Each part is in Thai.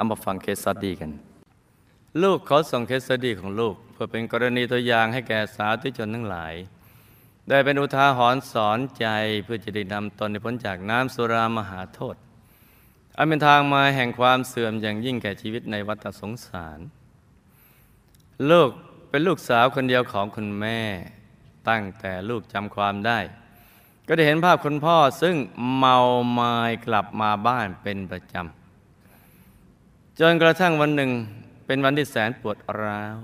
เอามาฟัง case study กัน ลูกขอส่ง case study ของลูก เพื่อเป็นกรณีตัวอย่างให้แก่สาธุชนทั้งหลาย ได้เป็นอุทาหรณ์สอนใจเพื่อจะได้นำตนให้พ้นจากน้ำสุรามหาโทษ อันเป็นทางมาแห่งความเสื่อมอย่างยิ่งแก่ชีวิตในวัฏสงสารลูกเป็นลูกสาวคนเดียวของคุณแม่ ตั้งแต่ลูกจำความได้ ก็ได้เห็นภาพคุณพ่อซึ่งเมาไมายกลับมาบ้านเป็นประจำ จนกระทั่งวันหนึ่งเป็นวันที่แสนปวดร้าว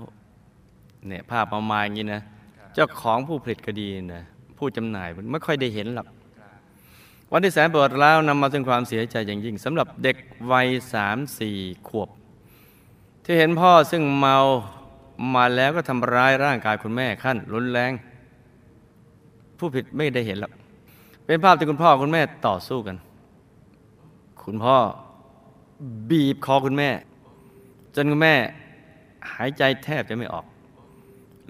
เนี่ยภาพเมาไมายอย่างนี้นะเจ้าของผู้ผลิตก็ดีนะผู้จำหน่ายมันไม่ค่อยได้เห็นหรอกวันที่แสนปวดร้าวนำมาถึงความเสียใจอย่างยิ่งสำหรับเด็กวัยสามสี่ขวบ ที่เห็นพ่อซึ่งเมามาแล้วก็ทำร้ายร่างกายคุณแม่ขั้นรุนแรง ผู้ผิดไม่ได้เห็นหรอกเป็นภาพที่คุณพ่อคุณแม่ต่อสู้กัน คุณพ่อ บีบคอคุณแม่ จนคุณแม่ หายใจแทบจะไม่ออก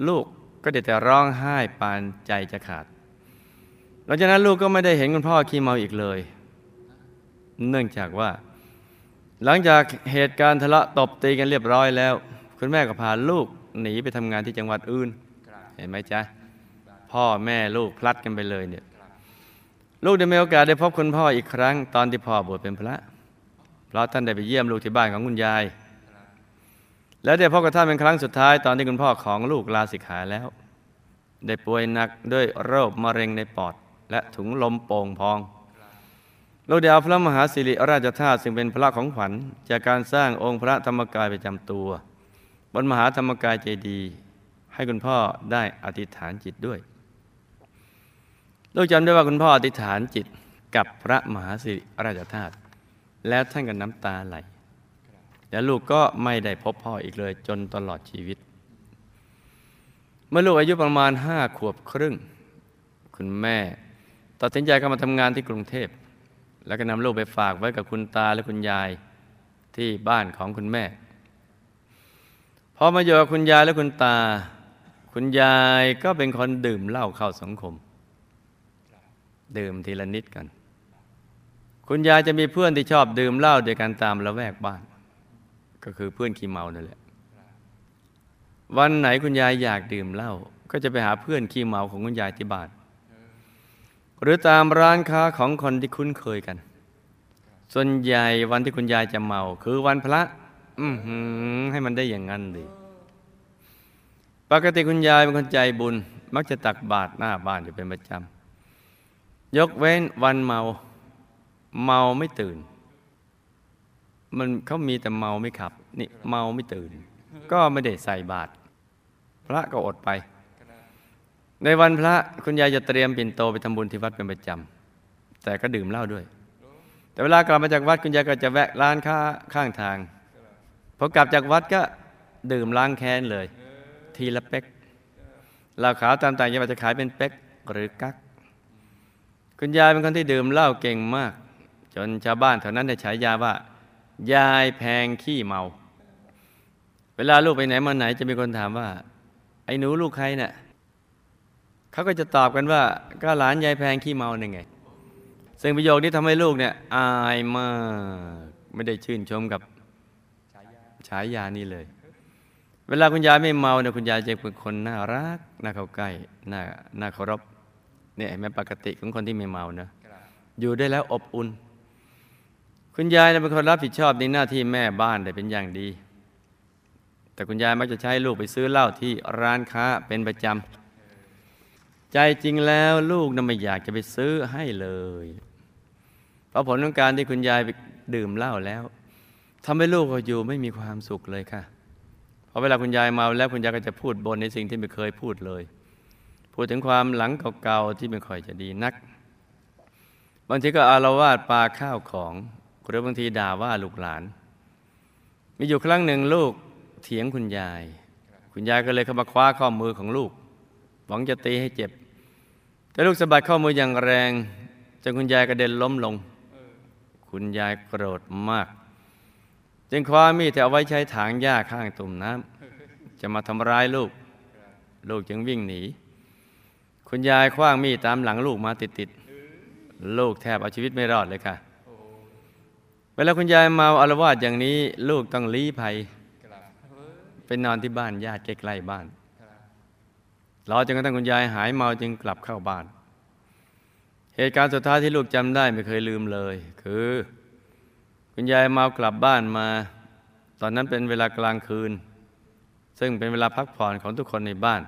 ลูกก็ได้แต่ร้องไห้ปานใจจะขาด หลังจากนั้นลูกก็ไม่ได้เห็นคุณพ่อขี้เมาอีกเลย เนื่องจากว่า หลังจากเหตุการณ์ทะเลาะตบตีกันเรียบร้อยแล้ว คุณแม่ก็พาลูกหนีไปทำงานที่จังหวัดอื่น เห็นไหมจ๊ะ พ่อแม่ลูกพลัดกันไปเลยเนี่ย ลูกได้มีโอกาสได้พบคุณพ่ออีกครั้ง ตอนที่พ่อบวชเป็นพระ เพราะท่านได้ไปเยี่ยมลูกที่บ้านของคุณยาย แล้วได้พบกับท่านเป็นครั้งสุดท้ายตอนที่คุณพ่อของลูกลาสิกขาแล้ว ได้ป่วยหนักด้วยโรคมะเร็งในปอด และถุงลมโป่งพองลูกได้เอาพระมหาสิริราชธาตุซึ่งเป็นพระของขวัญจากการสร้างองค์พระธรรมกายประจำตัว บนมหาธรรมกายเจดีย์ให้คุณพ่อได้อธิษฐานจิตด้วยลูกจำได้ว่าคุณพ่ออธิษฐานจิตกับพระมหาสิริราชธาตุ แล้วท่านก็น้ำตาไหล แล้วลูกก็ไม่ได้พบพ่ออีกเลยจนตลอดชีวิต เมื่อลูกอายุประมาณห้าขวบครึ่ง คุณแม่ตัดสินใจเข้ามาทำงานที่กรุงเทพ แล้วก็นำลูกไปฝากไว้กับคุณตาและคุณยายที่บ้านของคุณแม่ พอมาอยู่กับคุณยายและคุณตา คุณยายก็เป็นคนดื่มเหล้าเข้าสังคม ดื่มทีละนิดกัน คุณยายจะมีเพื่อนที่ชอบดื่มเหล้าด้วยกันตามละแวกบ้าน ก็คือเพื่อนขี้เมานั่นแหละ วันไหนคุณยายอยากดื่มเหล้าก็จะไปหาเพื่อนขี้เมาของคุณยายที่บ้าน หรือตามร้านค้าของคนที่คุ้นเคยกัน ส่วนใหญ่วันที่คุณยายจะเมา คือวันพระ อืให้มันได้อย่างนั้นดิปกติคุณยายเป็นคนใจบุญ มักจะตักบาตรหน้าบ้านอยู่เป็นประจำยกเว้นวันเมา เมาไม่ตื่น มันเขามีแต่เมาไม่ขับ นี่เมาไม่ตื่น ก็ไม่ได้ใส่บาตรพระก็อดไป ในวันพระคุณยายจะเตรียมปิ่นโตไปทำบุญที่วัดเป็นประจำแต่ก็ดื่มเหล้าด้วย แต่เวลากลับมาจากวัดคุณยายก็จะแวะร้านค้าข้างทางพอกลับจากวัดก็ดื่มล้างแค้นเลย ทีละเป๊กเหล้าขาวตามต่างจังหวัดจะขายเป็นเป๊กหรือกักคุณยายเป็นคนที่ดื่มเหล้าเก่งมาก จนชาวบ้านแถวนั้นได้ฉายาว่า ยายแพงขี้เมา เวลาลูกไปไหนมาไหนจะมีคนถามว่า ไอ้หนูลูกใครเนะ่ยเขาก็จะตอบกันว่า ก็หลานยายแพงขี้เมาเนี่ยไง ซึ่งประโยคนี้ทำให้ลูกเนี่ย อายมาก ไม่ได้ชื่นชมกับฉายานี้เลย เวลาคุณยายไม่เมาเนี่ยคุณยายจะเป็นคนน่ารักน่าเข้าใกล้น่าน่าเคารพเนี่ยแม้ปกติของคนที่ไม่เมานะอยู่ได้แล้วอบอุ่น คุณยายเป็นคนรับผิดชอบในหน้าที่แม่บ้านได้เป็นอย่างดี แต่คุณยายมักจะใช้ลูกไปซื้อเหล้าที่ร้านค้าเป็นประจำ ใจจริงแล้วลูกน่ะไม่อยากจะไปซื้อให้เลย เพราะผลของการที่คุณยายไปดื่มเหล้าแล้วทำให้ลูกเขาอยู่ไม่มีความสุขเลยค่ะพอเวลาคุณยายเมาแล้วคุณยายก็จะพูดบนในสิ่งที่ไม่เคยพูดเลย พูดถึงความหลังเก่าๆที่ไม่ค่อยจะดีนัก บางทีก็อารวาสปาข้าวของ หรือบางทีด่าว่าลูกหลาน มีอยู่ครั้งหนึ่งลูกเถียงคุณยาย คุณยายก็เลยเข้ามาคว้าข้อมือของลูก หวังจะตีให้เจ็บ แต่ลูกสะบัดข้อมืออย่างแรงจนคุณยายกระเด็นล้มลง คุณยายโกรธมาก จึงคว้ามีดที่เอาไว้ใช้ถางหญ้าข้างตุ่มน้ำจะมาทำร้ายลูก ลูกจึงวิ่งหนี คุณยายคว้างมีดตามหลังลูกมาติดๆ ลูกแทบเอาชีวิตไม่รอดเลยค่ะ เวลาคุณยายเมาอารวาสอย่างนี้ ลูกต้องลี้ภัยไปนอนที่บ้านญาติใกล้ๆบ้านรอจนกระทั่งคุณยายหายเมาจึงกลับเข้าบ้าน เหตุการณ์สุดท้ายที่ลูกจำได้ไม่เคยลืมเลย คือ คุณยายเมากลับบ้านมา ตอนนั้นเป็นเวลากลางคืน ซึ่งเป็นเวลาพักผ่อนของทุกคนในบ้าน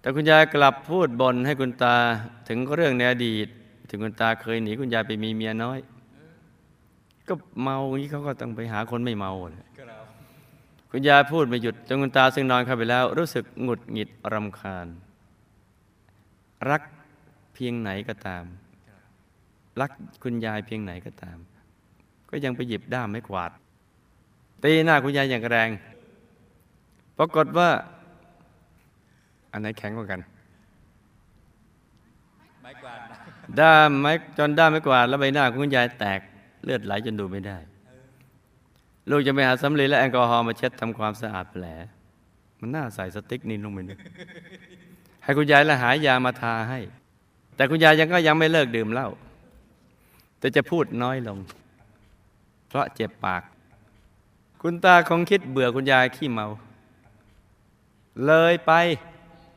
แต่คุณยายกลับพูดบ่นให้คุณตาถึงเรื่องในอดีต ถึงคุณตาเคยหนีคุณยายไปมีเมียน้อย ก็เมาอย่างนี้เขาก็ต้องไปหาคนไม่เมาเลยครับคุณยายพูดไม่หยุดจนคุณตาซึ่งนอนเข้าไปแล้ว รู้สึกหงุดหงิดรำคาญ รักเพียงไหนก็ตาม รักคุณยายเพียงไหนก็ตาม ก็ยังไปหยิบด้ามไม้กวาด ตีหน้าคุณยายอย่างแรง ปรากฏว่า อันไหนแข็งกว่ากันไม้กวาดนะด้ามไม้จนด้ามไม้กวาดแล้วใบหน้าของคุณยายแตก เลือดไหลจนดูไม่ได้ ลูกจะไปหาสำลีและแอลกอฮอล์มาเช็ดทำความสะอาดแผล มันน่าใส่สติ๊กนินลงไปนึกให้คุณยายและหายามาทาให้ แต่คุณยายยังก็ยังไม่เลิกดื่มเหล้าแต่จะพูดน้อยลง เพราะเจ็บปาก คุณตาคงคิดเบื่อคุณยายขี้เมา เลยไป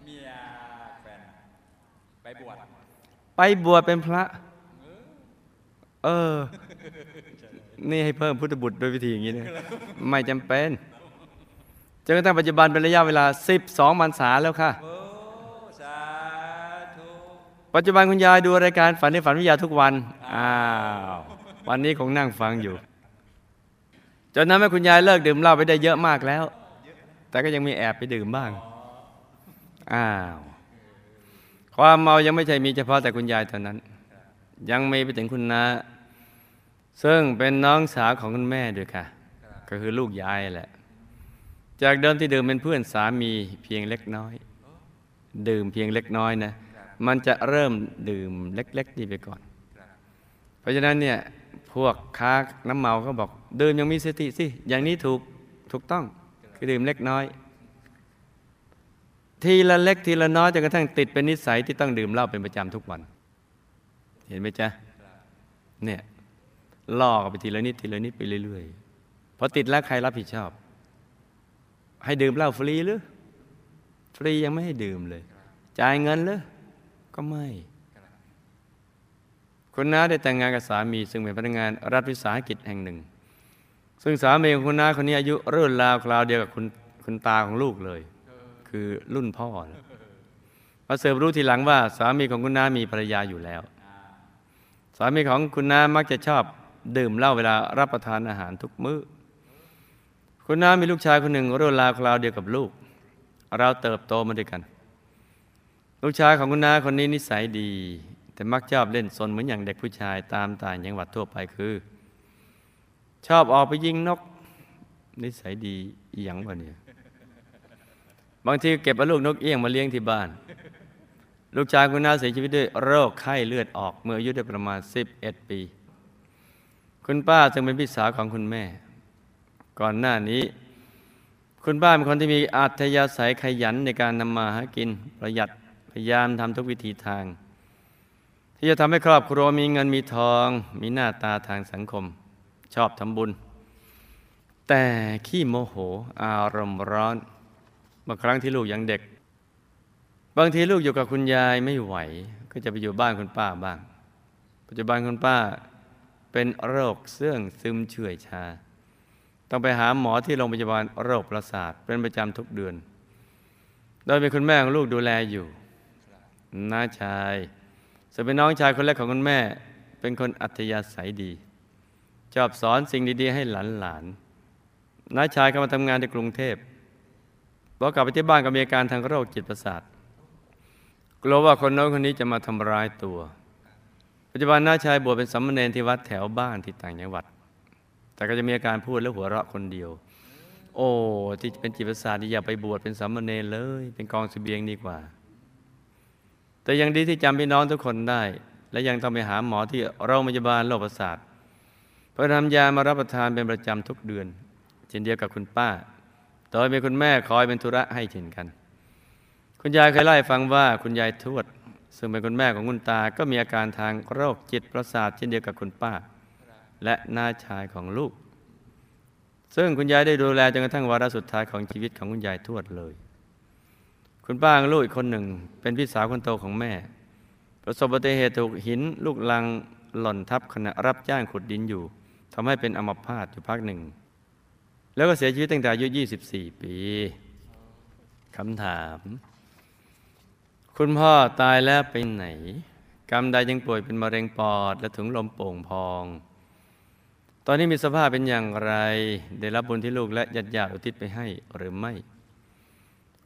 เมียแฟนไปบวชไปบวชเป็นพระ เออ นี่ให้เพิ่มพุทธบุตรโดยวิธีอย่างนี้นะไม่จำเป็นจนกระทั่งปัจจุบันเป็นระยะเวลา 12พรรษาแล้วค่ะโอ้สาธุปัจจุบันคุณยายดูรายการฝันในฝันวิทยาทุกวัน อ้าว วันนี้คงนั่งฟังอยู่ จนนั้นแม่คุณยายเลิกดื่มเหล้าไปได้เยอะมากแล้ว แต่ก็ยังมีแอบไปดื่มบ้าง อ้าว ความเมายังไม่ใช่มีเฉพาะแต่คุณยายเท่านั้น ยังมีไปถึงคุณนา ซึ่งเป็นน้องสาวของคุณแม่ด้วยค่ะ ก็คือลูกยายแหละ จากเดิมที่ดื่มเป็นเพื่อนสามีเพียงเล็กน้อย ดื่มเพียงเล็กน้อยนะ มันจะเริ่มดื่มเล็กๆนี่ไปก่อน เพราะฉะนั้นเนี่ยพวกค้าน้ำเมาก็บอก ดื่มยังมีสติสิ อย่างนี้ถูกถูกต้องคือดื่มเล็กน้อย ทีละเล็กทีละน้อยจนกระทั่งติดเป็นนิสัยที่ต้องดื่มเหล้าเป็นประจำทุกวัน เห็นไหมจ๊ะเนี่ย ลอกไปทีละนิดทีละนิดไปเรื่อยๆพอติดแล้วใครรับผิดชอบ ให้ดื่มเหล้าฟรีหรือ ฟรียังไม่ให้ดื่มเลย จ่ายเงินเลยก็ไม่ คุณน้าได้แต่งงานกับสามีซึ่งเป็นพนักงานรัฐวิสาหกิจแห่งหนึ่ง ซึ่งสามีของคุณน้าคนนี้อายุรุ่นราวคราวเดียวกับคุณคุณตาของลูกเลย คือรุ่นพ่อนะมาเสิร์ฟรู้ทีหลังว่า สามีของคุณน้ามีภรรยาอยู่แล้ว สามีของคุณน้ามักจะชอบ ดื่มเหล้าเวลารับประทานอาหารทุกมื้อ คุณน้ามีลูกชายคนหนึ่งรุ่นราวคราวเดียวกับลูก เราเติบโตมาด้วยกัน ลูกชายของคุณน้าคนนี้นิสัยดี แต่มักชอบเล่นซนเหมือนอย่างเด็กผู้ชายตามต่างจังหวัดทั่วไปคือ ชอบออกไปยิงนก นิสัยดีอีหยังวะเนี่ยบางทีเก็บเอาลูกนกเอี้ยงมาเลี้ยงที่บ้าน ลูกชายคุณน้าเสียชีวิตด้วยโรคไข้เลือดออก เมื่ออายุได้ประมาณ 11 ปี คุณป้าซึ่งเป็นพี่สาวของคุณแม่ ก่อนหน้านี้ คุณป้าเป็นคนที่มีอัธยาศัยขยันในการนำมาหากินประหยัดพยายามทำทุกวิธีทาง ที่จะทำให้ครอบครัวมีเงินมีทอง มีหน้าตาทางสังคม ชอบทำบุญ แต่ขี้โมโหอารมณ์ร้อนบางครั้งที่ลูกยังเด็ก บางทีลูกอยู่กับคุณยายไม่ไหว ก็จะไปอยู่บ้านคุณป้าบ้าง ปัจจุบันคุณป้า เป็นโรคเสื่องซึมเฉื่อยชา ต้องไปหาหมอที่โรงพยาบาลโรคประสาทเป็นประจำทุกเดือน โดยมีคุณแม่ของลูกดูแลอยู่น้าชายซึ่งเป็นน้องชายคนแรกของคุณแม่ เป็นคนอัธยาศัยดี ชอบสอนสิ่งดีๆ ให้หลานๆน้าชายเข้ามาทำงานในกรุงเทพพอกลับไปที่บ้านก็มีอาการทางโรคจิตประสาทกลัวว่าคนน้นคนนี้จะมาทำร้ายตัว ปัจจุบันน้าชายบวชเป็นสามเณรที่วัดแถวบ้านที่ต่างจังหวัด แต่ก็จะมีอาการพูดแล้วหัวเราะคนเดียว โอ้ที่เป็นจิตประสาทนี่อย่าไปบวชเป็นสามเณรเลย เป็นกองเสบียงดีกว่า แต่ยังดีที่จำพี่น้องทุกคนได้ และยังต้องไปหาหมอที่โรงพยาบาลโรคประสาทเพื่อทำยามารับประทานเป็นประจำทุกเดือน เช่นเดียวกับคุณป้า โดยมีคุณแม่คอยเป็นธุระให้เช่นกัน คุณยายเคยเล่าให้ฟังว่าคุณยายทวด ซึ่งเป็นคุณแม่ของคุณตาก็มีอาการทางโรคจิตประสาทเช่นเดียวกับคุณป้า และน้าชายของลูก ซึ่งคุณยายได้ดูแลจนกระทั่งวาระสุดท้ายของชีวิตของคุณยายทวดเลย คุณป้าลูกอีกคนหนึ่ง เป็นพี่สาวคนโตของแม่ ประสบอุบัติเหตุถูกหินลูกลังหล่นทับขณะรับจ้างขุดดินอยู่ทำให้เป็นอัมพาตอยู่พักหนึ่ง แล้วก็เสียชีวิตตั้งแต่อายุ 24 ปีคำถาม คุณพ่อตายแล้วไปไหน กรรมใดยังป่วยเป็นมะเร็งปอดและถุงลมโป่งพอง ตอนนี้มีสภาพเป็นอย่างไร ได้รับบุญที่ลูกและญาติญาติอุทิศไปให้หรือไม่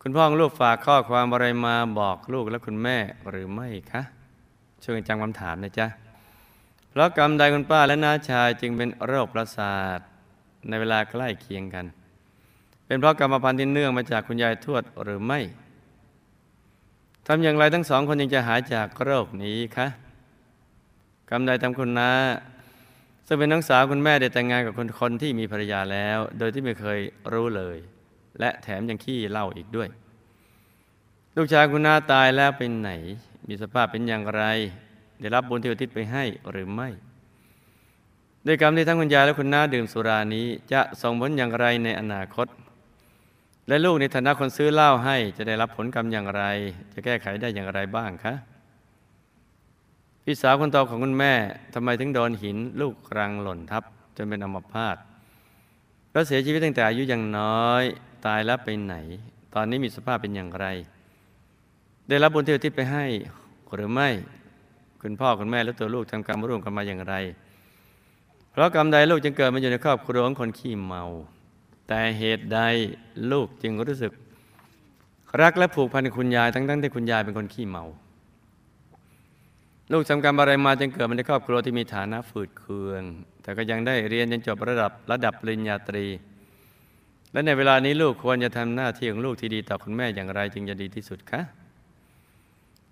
คุณพ่อของลูกฝากข้อความอะไรมาบอกลูกและคุณแม่หรือไม่คะช่วยกันจำคำถามนะจ๊ะเพราะกรรมใดคุณป้าและน้าชายจึงเป็นโรคประสาทในเวลาใกล้เคียงกัน เป็นเพราะกรรมพันธุ์ที่เนื่องมาจากคุณยายทวดหรือไม่ ทำอย่างไรทั้งสองคนยังจะหายจากโรคนี้คะกรรทำคุณน้าซึ่งเป็นน้องสาวคุณแม่ได้แต่งงานกับคนคนที่มีภรรยาแล้ว โดยที่ไม่เคยรู้เลย และแถมยังขี้เล่าอีกด้วย ลูกชายคุณน้าตายแล้วเป็นไหน มีสภาพเป็นอย่างไร ได้รับบุญที่อุทิศไปให้หรือไม่ด้วยกรรมที่ทั้งคุณยายและคุณน้าดื่มสุรานี้ จะส่งผลอย่างไรในอนาคต และลูกในฐานะคนซื้อเหล้าให้จะได้รับผลกรรมอย่างไร จะแก้ไขได้อย่างไรบ้างคะพี่สาวคนโตของคุณแม่ทำไมถึงโดนหินลูกรังหล่นทับจนเป็นอัมพาตแล้วเสียชีวิตตั้งแต่อายุยังน้อย ตายแล้วไปไหน ตอนนี้มีสภาพเป็นอย่างไร ได้รับบุญที่อุทิศไปให้หรือไม่ คุณพ่อคุณแม่และตัวลูกทำกรรมร่วมกันมาอย่างไร เพราะกรรมใดลูกจึงเกิดมาอยู่ในครอบครัวของคนขี้เมา แต่เหตุใดลูกจึงรู้สึก รักและผูกพันคุณยายทั้งๆที่คุณยายเป็นคนขี้เมา ลูกทำกรรมอะไรมาจึงเกิดมาในครอบครัวที่มีฐานะฝืดเคือง แต่ก็ยังได้เรียนจนจบระดับระดับปริญญาตรี และในเวลานี้ลูกควรจะทำหน้าที่ของลูกที่ดีต่อคุณแม่อย่างไรจึงจะดีที่สุดคะ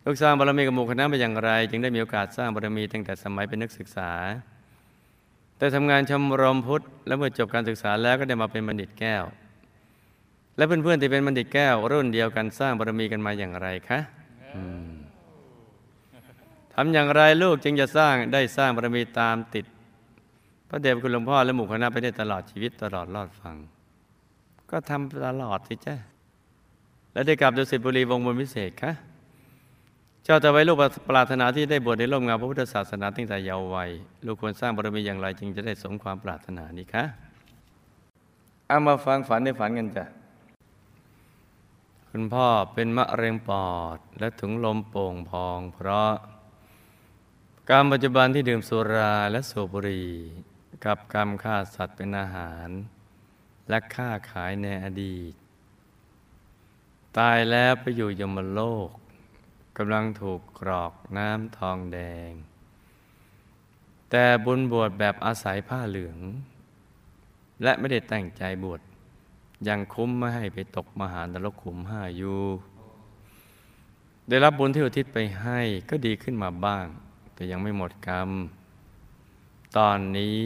ลูกสร้างบารมีกับหมู่คณะมาอย่างไร จึงได้มีโอกาสสร้างบารมีตั้งแต่สมัยเป็นนักศึกษา แต่ทำงานชมรมพุทธและเมื่อจบการศึกษาแล้วก็ได้มาเป็นบัณฑิตแก้ว และเพื่อนๆที่เป็นบัณฑิตแก้ว รุ่นเดียวกันสร้างบารมีกันมาอย่างไรคะทำอย่างไรลูกจึงจะสร้างได้สร้างบารมีตามติด พระเดชคุณหลวงพ่อและหมู่คณะไปได้ตลอดชีวิตตลอดรอดฟัง ก็ทำตลอดสิจ้ะและได้กลับดุสิตบุรีวงบนวิเศษคะ เจ้าแต่ไว้ลูกปรารถนาที่ได้บวชในร่มเงาพระพุทธศาสนาตั้งแต่เยาว์วัยลูกควรสร้างบารมีอย่างไรจึงจะได้สมความปรารถนานี้คะเอามาฟังฝันในฝันกันจ้ะคุณพ่อเป็นมะเร็งปอดและถุงลมโป่งพอง เพราะการปัจจุบันที่ดื่มสุราและสูบบุหรี่กับกรรมฆ่าสัตว์เป็นอาหาร และฆ่าขายในอดีต ตายแล้วไปอยู่ยมโลก กำลังถูกกรอกน้ำทองแดง แต่บุญบวชแบบอาศัยผ้าเหลือง และไม่ได้แตั้งใจบวชยังคุ้มไม่ให้ไปตกมหานรกขุมห้าอยู่ได้รับบุญที่อุทิศไปให้ก็ดีขึ้นมาบ้าง แต่ยังไม่หมดกรรม ตอนนี้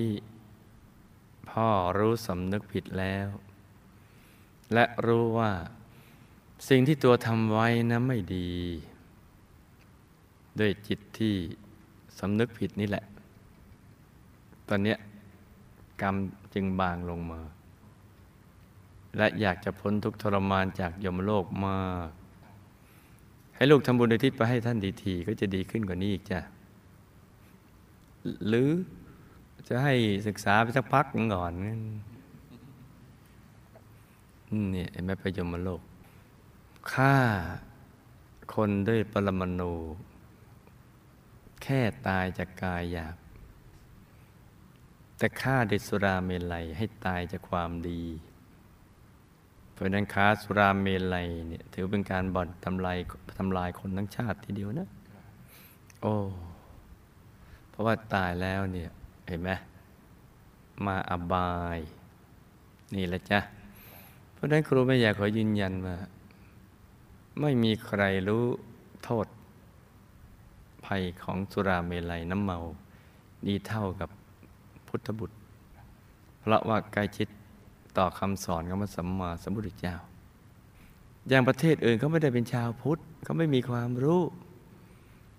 พ่อรู้สำนึกผิดแล้ว และรู้ว่าสิ่งที่ตัวทำไว้นะไม่ดี ด้วยจิตที่สำนึกผิดนี่แหละ ตอนนี้กรรมจึงบางลงมา และอยากจะพ้นทุกทรมานจากยมโลกมาก ให้ลูกทำบุญอุทิศไปให้ท่านดีทีก็จะดีขึ้นกว่านี้อีกจ้ะ หรือจะให้ศึกษาไปสักพักก่อนเนี่ยเห็นไหมพยมโลกฆ่าคนด้วยปรมาณู แค่ตายจากกายหยาบ แต่ฆ่าด้วยสุราเมลัยให้ตายจากความดี เพราะนั้นค้าสุราเมลัยเนี่ยถือเป็นการบ่อนทำลายทำลายคนทั้งชาติทีเดียวนะ โอ้เพราะว่าตายแล้วเนี่ยเห็นไหมมาอบาย นี่แหละจ้ะเพราะนั้นครูไม่อยากขอยืนยันว่า ไม่มีใครรู้โทษ ภัยของสุราเมลัยน้ำเมาดีเท่ากับพุทธบุตร เพราะว่าใกล้ชิดต่อคำสอนของพระสัมมาสัมพุทธเจ้า อย่างประเทศอื่นเขาไม่ได้เป็นชาวพุทธเขาไม่มีความรู้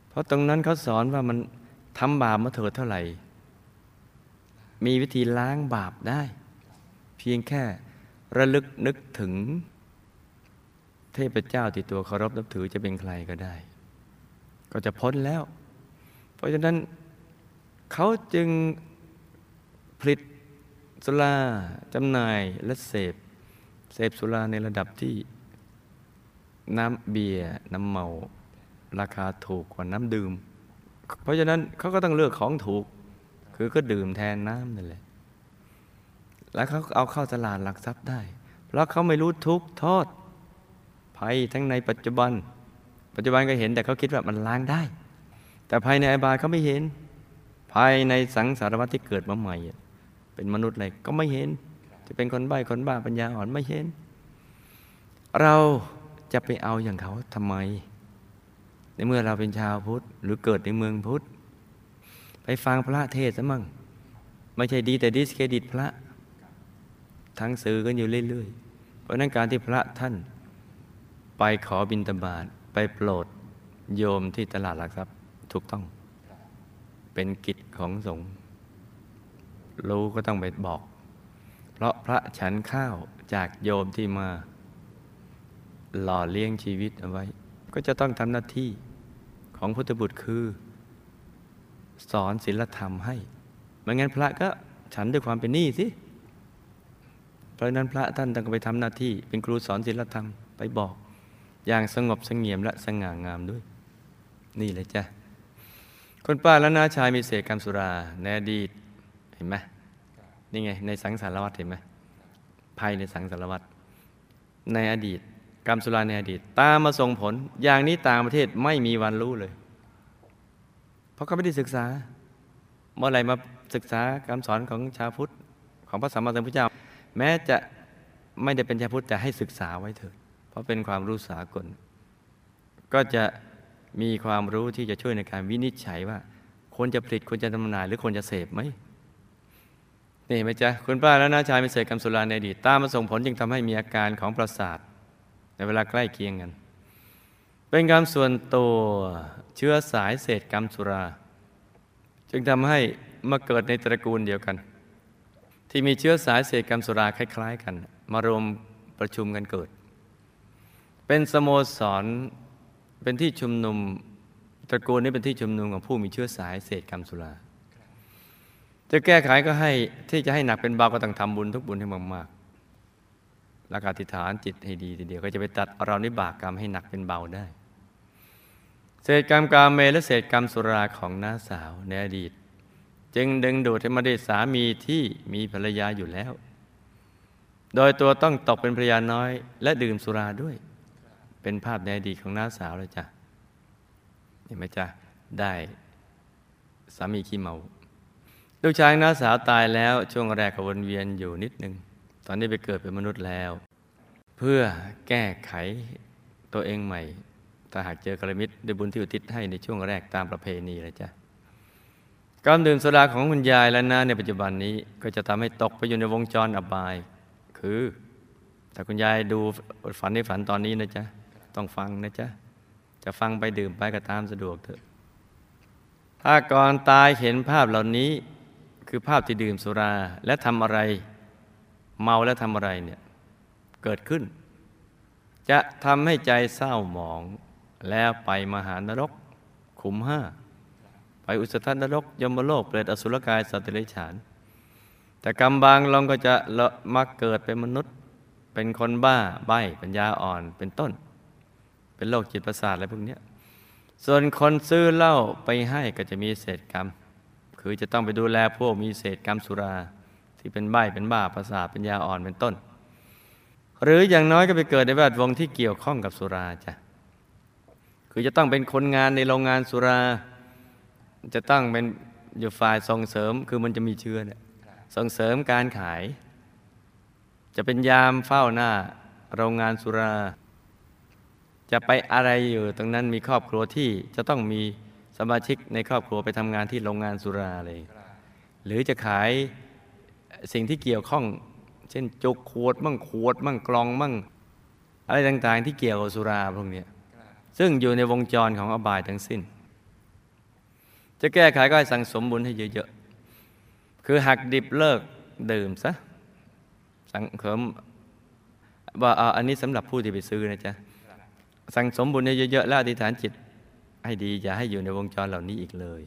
เพราะตรงนั้นเขาสอนว่ามันทำบาปมาเถิดเท่าไหร่ มีวิธีล้างบาปได้ เพียงแค่ระลึกนึกถึง เทพเจ้าที่ตัวเคารพนับถือจะเป็นใครก็ได้ ก็จะพ้นแล้ว เพราะฉะนั้นเขาจึงผลิตสุราจำหน่ายและเสพ เสพสุราในระดับที่น้ำเบียร์น้ำเมา ราคาถูกกว่าน้ำดื่ม เพราะฉะนั้นเขาก็ต้องเลือกของถูก คือก็ดื่มแทนน้ำนั่นแหละ แล้วเขาเอาเข้าตลาดหลักทรัพย์ได้ เพราะเขาไม่รู้ทุกข์โทษภัยทั้งในปัจจุบัน ปัจจุบันก็เห็นแต่เขาคิดว่ามันล้างได้ แต่ภายในอบายเขาไม่เห็น ภายในสังสารวัฏที่เกิดมาใหม่ เป็นมนุษย์อะไรก็ไม่เห็น จะเป็นคนใบ้คนบ้าปัญญาอ่อนไม่เห็น เราจะไปเอาอย่างเขาทำไม ในเมื่อเราเป็นชาวพุทธหรือเกิดในเมืองพุทธไปฟังพระเทศซะมั่งไม่ใช่ดีแต่ดิสเครดิตพระ ทั้งสื่อกันอยู่เรื่อยๆ เพราะฉะนั้นการที่พระท่าน ไปขอบิณฑบาต ไปโปรดโยมที่ตลาดหลักทรัพย์ถูกต้อง เป็นกิจของสงฆ์รู้ก็ต้องไปบอก เพราะพระฉันข้าวจากโยมที่มา หล่อเลี้ยงชีวิตเอาไว้ ก็จะต้องทำหน้าที่ของพุทธบุตรคือ สอนศีลธรรมให้ไม่งั้นพระก็ฉันด้วยความเป็นหนี้สิ เพราะนั้นพระท่านต้องไปทำหน้าที่ เป็นครูสอนศีลธรรมไปบอก อย่างสงบสงเงียมและสง่างามด้วย นี่เลยจ้ะคนป้าและน้าชายมีเศษกรรมสุราในอดีตเห็นไหมนี่ไง ในสังสารวัฏเห็นไหมภัยในสังสารวัฏในอดีต กรรมสุราในอดีต ตามมาส่งผล อย่างนี้ต่างประเทศไม่มีวันรู้เลย เพราะเขาไม่ได้ศึกษา เมื่อไหรมาศึกษาคำสอนของชาวพุทธของพระสัมมาสัมพุทธเจ้า แม้จะไม่ได้เป็นชาวพุทธแต่ให้ศึกษาไว้เถิด เพราะเป็นความรู้สากล ก็จะมีความรู้ที่จะช่วยในการวินิจฉัยว่าควรจะผลิตควรจะจำหน่ายหรือควรจะเสพไหมนี่ไหมจ๊ะคุณป้าและน้าชายมีเสพกรรมสุราในอดีตตามมาส่งผลจึงทำให้มีอาการของประสาท ในเวลาใกล้เคียงกัน เป็นกรรมส่วนตัวเชื้อสายเศษกรรมสุรา จึงทำให้มาเกิดในตระกูลเดียวกัน ที่มีเชื้อสายเศษกรรมสุราคล้าย ๆ กัน มารวมประชุมกันเกิด เป็นสโมสรเป็นที่ชุมนุมตระกูลนี้เป็นที่ชุมนุมของผู้มีเชื้อสายเศษกรรมสุราจะแก้ไขก็ให้ที่จะให้หนักเป็นเบาก็ต้องทำบุญทุกบุญให้มากๆแล้วก็อธิษฐานจิตให้ดีทีเดียวก็จะไปตัดเอาเรานิบากกรรมให้หนักเป็นเบาได้ เศษกรรมกามเมและเศษกรรมสุราของน้าสาวในอดีต จึงดึงดูดให้มาได้สามีที่มีภรรยาอยู่แล้ว โดยตัวต้องตกเป็นภรรยาน้อยและดื่มสุราด้วย เป็นภาพในอดีตของน้าสาวเลยจ้ะเห็นไหมจ๊ะได้สามีขี้เมา ลูกชายน้าสาวตายแล้วช่วงแรกก็วนเวียนอยู่นิดนึง ตอนนี้ไปเกิดเป็นมนุษย์แล้ว เพื่อแก้ไขตัวเองใหม่ถ้าหากเจอกระมิตรด้วยบุญที่อุทิศให้ในช่วงแรกตามประเพณีเลยจ้ะการดื่มสุราของคุณยายและน้าในปัจจุบันนี้ก็จะทำให้ตกไปอยู่ในวงจรอบาย คือ ถ้าคุณยายดูฝันในฝันตอนนี้นะจ๊ะ ต้องฟังนะจ๊ะ จะฟังไปดื่มไปก็ตามสะดวกเถอะ ถ้าก่อนตายเห็นภาพเหล่านี้คือภาพที่ดื่มสุราและทำอะไร เมาแล้วทำอะไรเนี่ยเกิดขึ้น จะทำให้ใจเศร้าหมองแล้วไปมหานรก ขุมห้า ไปอุสธนรก ยมโลก เปรตอสุรกายสัตว์เดรัจฉานแต่กรรมบางลองก็จะมาเกิดเป็นมนุษย์ เป็นคนบ้าใบ้ปัญญาอ่อนเป็นต้น เป็นโรคจิตประสาทอะไรพวกนี้ส่วนคนซื้อเหล้าไปให้ก็จะมีเศษกรรม คือจะต้องไปดูแลพวกมีเศษกรรมสุรา ที่เป็นใบเป็นบ้าประสาทเปัญญาอ่อนเป็นต้น หรืออย่างน้อยก็ไปเกิดในแวดวงที่เกี่ยวข้องกับสุราจ้ะคือจะต้องเป็นคนงานในโรงงานสุรา จะต้องเป็นอยู่ฝ่ายส่งเสริมคือมันจะมีเชื้อเนี่ยส่งเสริมการขาย จะเป็นยามเฝ้าหน้าโรงงานสุรา จะไปอะไรอยู่ตรงนั้นมีครอบครัวที่จะต้องมีสมาชิกในครอบครัวไปทำงานที่โรงงานสุราเลย หรือจะขายสิ่งที่เกี่ยวข้อง เช่นจุกขวดมั่งขวด มั่งกลองมั่ง อะไรต่างๆ ที่เกี่ยวกับสุราพวกนี้ซึ่งอยู่ในวงจรของอบายทั้งสิ้น จะแก้ไขก็ให้สั่งสมบุญให้เยอะๆ คือหักดิบเลิกดื่มซะสังเสริมว่าอาอันนี้สำหรับผู้ที่ไปซื้อนะจ๊ะ สั่งสมบุญให้เยอะๆแล้วอธิษฐานจิต ให้ดีอย่าให้อยู่ในวงจรเหล่านี้อีกเลย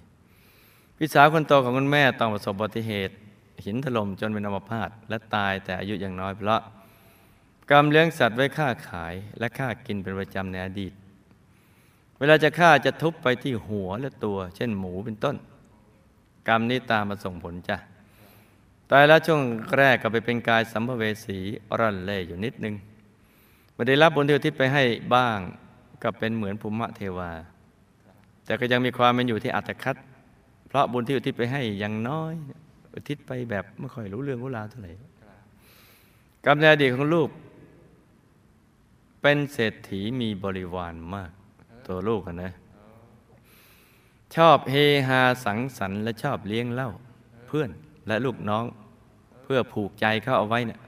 พี่สาวคนโตของคุณแม่ต้องประสบอุบัติเหตุ หินถล่มจนเป็นอัมพาตและตายแต่อายุยังน้อยเพราะกรรมเลี้ยงสัตว์ไว้ฆ่าขายและฆ่ากินเป็นประจำในอดีต เวลาจะฆ่าจะทุบไปที่หัวและตัว เช่นหมูเป็นต้น กรรมนี้ตามมาส่งผลจ้ะตายแล้วช่วงแรกก็ไปเป็นกายสัมภเวสีร่อนเล่อยู่นิดนึง ไม่ได้รับบุญที่อุทิศไปให้บ้างก็เป็นเหมือนภูมิเทวา แต่ก็ยังมีความเป็นอยู่ที่อัตคัดเพราะบุญที่อุทิศไปให้ยังน้อย อุทิศไปแบบไม่ค่อยรู้เรื่องรู้ราวเท่าไหร่กรรมในอดีตของลูก เป็นเศรษฐีมีบริวารมาก ตัวลูกนะ ชอบเฮฮาสังสรรค์และชอบเลี้ยงเหล้าเพื่อนและลูกน้องเพื่อผูกใจเข้าเอาไว้เนะ่ะ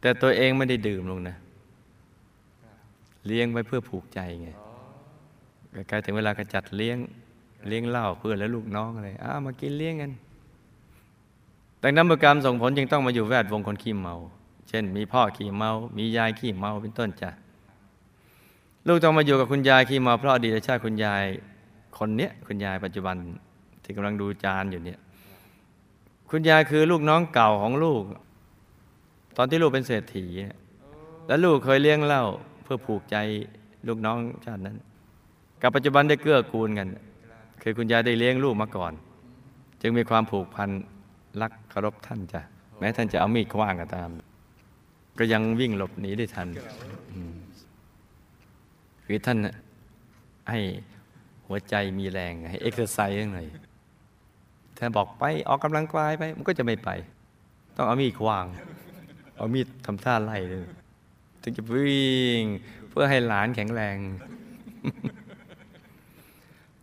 แต่ตัวเองไม่ได้ดื่มลงนะ เลี้ยงไว้เพื่อผูกใจไงใกล้ถึงเวลาก็จัดเลี้ยงเลี้ยงเหล้าเพื่อนและลูกน้องอะไรอ้ามากินเลี้ยงกันดังนั้นบุกรรมส่งผลจึงต้องมาอยู่แวดวงคนขี้เมา เช่น มีพ่อขี้เมา มียายขี้เมาเป็นต้นจ้ะลูกต้องมาอยู่กับคุณยายขี้เมาเพราะอดีตชาติคุณยายคนเนี้ยคุณยายปัจจุบันที่กำลังดูจานอยู่เนี่ยคุณยายคือลูกน้องเก่าของลูก ตอนที่ลูกเป็นเศรษฐี แล้วลูกเคยเลี้ยงเหล้า พื่อผูกใจลูกน้องชาตินั้น กับปัจจุบันได้เกื้อกูลกัน คือคุณยายได้เลี้ยงลูกมาก่อน จึงมีความผูกพันรักเคารพท่านจ้ะแม้ท่านจะเอามีดขว้างก็ตาม ก็ยังวิ่งหลบหนีได้ทันคือท่านน่ะให้หัวใจมีแรงให้เอ็กซ์ไซส์หน่อยถ้าบอกไปออกกำลังกายไป มันก็จะไม่ไป ต้องเอามีดขว้าง เอามีดทำท่าไล่เลย ถึงจะวิ่ง เพื่อให้หลานแข็งแรง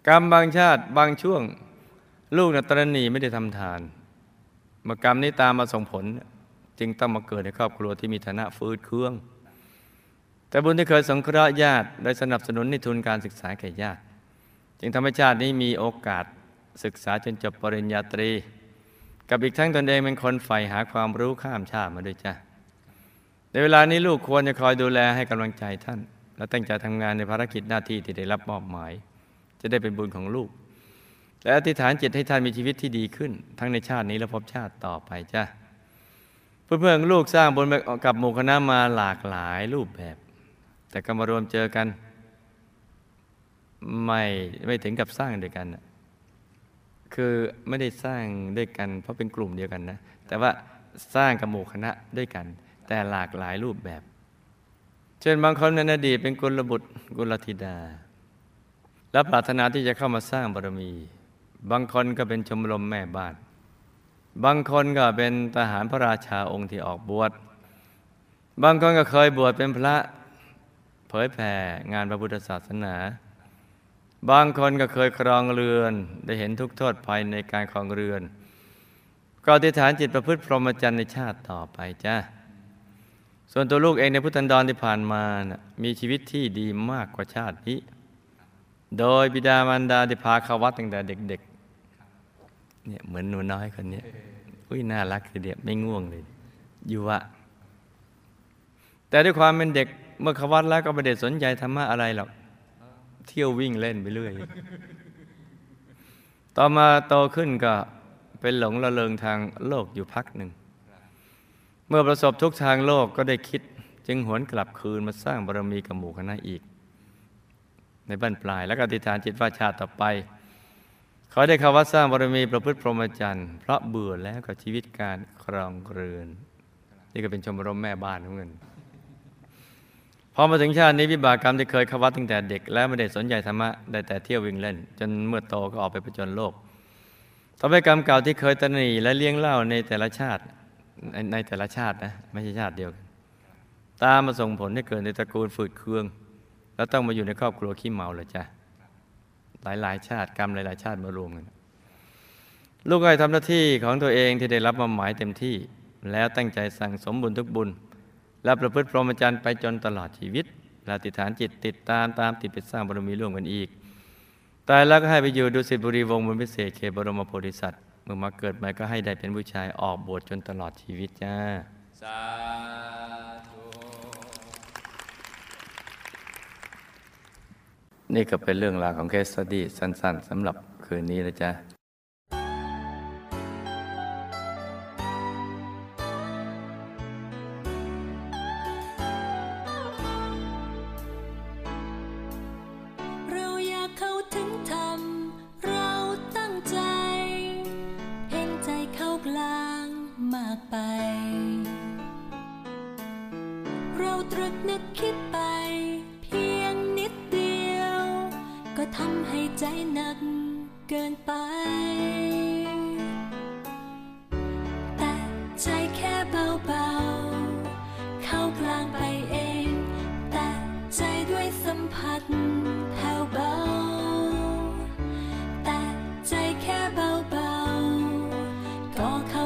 กรรมบางชาติบางช่วง ลูกนตรณีไม่ได้ทำทานมื่อกรรมนี้ตามมาส่งผล จึงต้องมาเกิดในครอบครัวที่มีฐานะฟืดเครื่อง แต่บุญที่เคยสงเคราะห์ญาติได้สนับสนุนในทุนการศึกษาแก่ญาติ จึงทำให้ชาตินี้มีโอกาสศึกษาจนจบปริญญาตรี กับอีกทั้งตนเองเป็นคนใฝ่หาความรู้ข้ามชาติมาด้วยจ้ะ ในเวลานี้ลูกควรจะคอยดูแลให้กำลังใจท่าน และตั้งใจทำงานในภารกิจหน้าที่ที่ได้รับมอบหมาย จะได้เป็นบุญของลูก และอธิษฐานจิตให้ท่านมีชีวิตที่ดีขึ้น ทั้งในชาตินี้และภพชาติต่อไปจ้ะเพื่อนๆลูกสร้างบุญกับหมู่คณะมาหลากหลายรูปแบบ แต่ก็มารวมเจอกัน ไม่ไม่ถึงกับสร้างด้วยกันคือไม่ได้สร้างด้วยกัน เพราะเป็นกลุ่มเดียวกันนะ แต่ว่าสร้างกับหมู่คณะด้วยกัน แต่หลากหลายรูปแบบ เช่นบางคนในอดีตเป็นกุลบุตรกุลธิดา และปรารถนาที่จะเข้ามาสร้างบารมี บางคนก็เป็นชมรมแม่บ้าน บางคนก็เป็นทหารพระราชาองค์ที่ออกบวช บางคนก็เคยบวชเป็นพระเผยแผ่งานพระพุทธศาสนา บางคนก็เคยครองเรือนได้เห็นทุกโทษภัยในการครองเรือน ก็อธิษฐานจิตประพฤติพรหมจรรย์ในชาติต่อไปจ้า ส่วนตัวลูกเองในพุทธันดรที่ผ่านมานะมีชีวิตที่ดีมากกว่าชาตินี้ โดยบิดามารดาได้พาเข้าวัดตั้งแต่เด็กๆเนี่ยเหมือนหนูน้อยคนนี้อุ้ยน่ารักทีเดียวไม่ง่วงเลยอยู่วะแต่ด้วยความเป็นเด็กเมื่อเขาวัดแล้วก็ไม่ได้สนใจธรรมะอะไรหรอกเที่ยววิ่งเล่นไปเรื่อย ต่อมาโตขึ้นก็เป็นหลงระเริงทางโลกอยู่พักหนึ่ง เมื่อประสบทุกทางโลกก็ได้คิดจึงหวนกลับคืนมาสร้างบารมีกับหมู่คณะอีก ในบ้านปลายแล้วก็อธิษฐานจิตว่าชาติต่อไปเขาได้เข้าวัดสร้างบารมีประพฤติพรหมจรรย์เพราะเบื่อแล้วกับชีวิตการครองเรือน นี่ก็เป็นชมรมแม่บ้านของเงินพอมาถึงชาตินี้วิบากกรรมที่เคยเข้าวัดตั้งแต่เด็ก แล้วไม่ได้สนใจธรรมะได้แต่เที่ยววิ่งเล่น จนเมื่อโตก็ออกไปประจนโลกทำให้กรรมเก่าที่เคยตระหนีและเลี้ยงเล้าในแต่ละชาติ ในในแต่ละชาตินะไม่ใช่ชาติเดียวกัน ตามมาส่งผลให้เกิดในตระกูลฝืดเคือง แล้วต้องมาอยู่ในครอบครัวขี้เมาเลยจ้ะหลายหลายชาติกรรมหลายหลายชาติมารวมกันลูกก็ให้ทำหน้าที่ของตัวเองที่ได้รับมาหมายเต็มที่ แล้วตั้งใจสั่งสมบุญทุกบุญ และประพฤติพรหมจรรย์ไปจนตลอดชีวิตละติฐานจิตติดตามตามติดไปสร้างบารมีร่วมกันอีกตายแล้วก็ให้ไปอยู่ดุสิตบุรีวงศ์บนพิเศษเขตบรมโพธิสัตว์ เมื่อมาเกิดใหม่ก็ให้ได้เป็นผู้ชายออกบวชจนตลอดชีวิตจ้า สาธุ นี่ก็เป็นเรื่องราวของเคสสตี้สั้นๆสำหรับคืนนี้นะจ๊ะ 多看。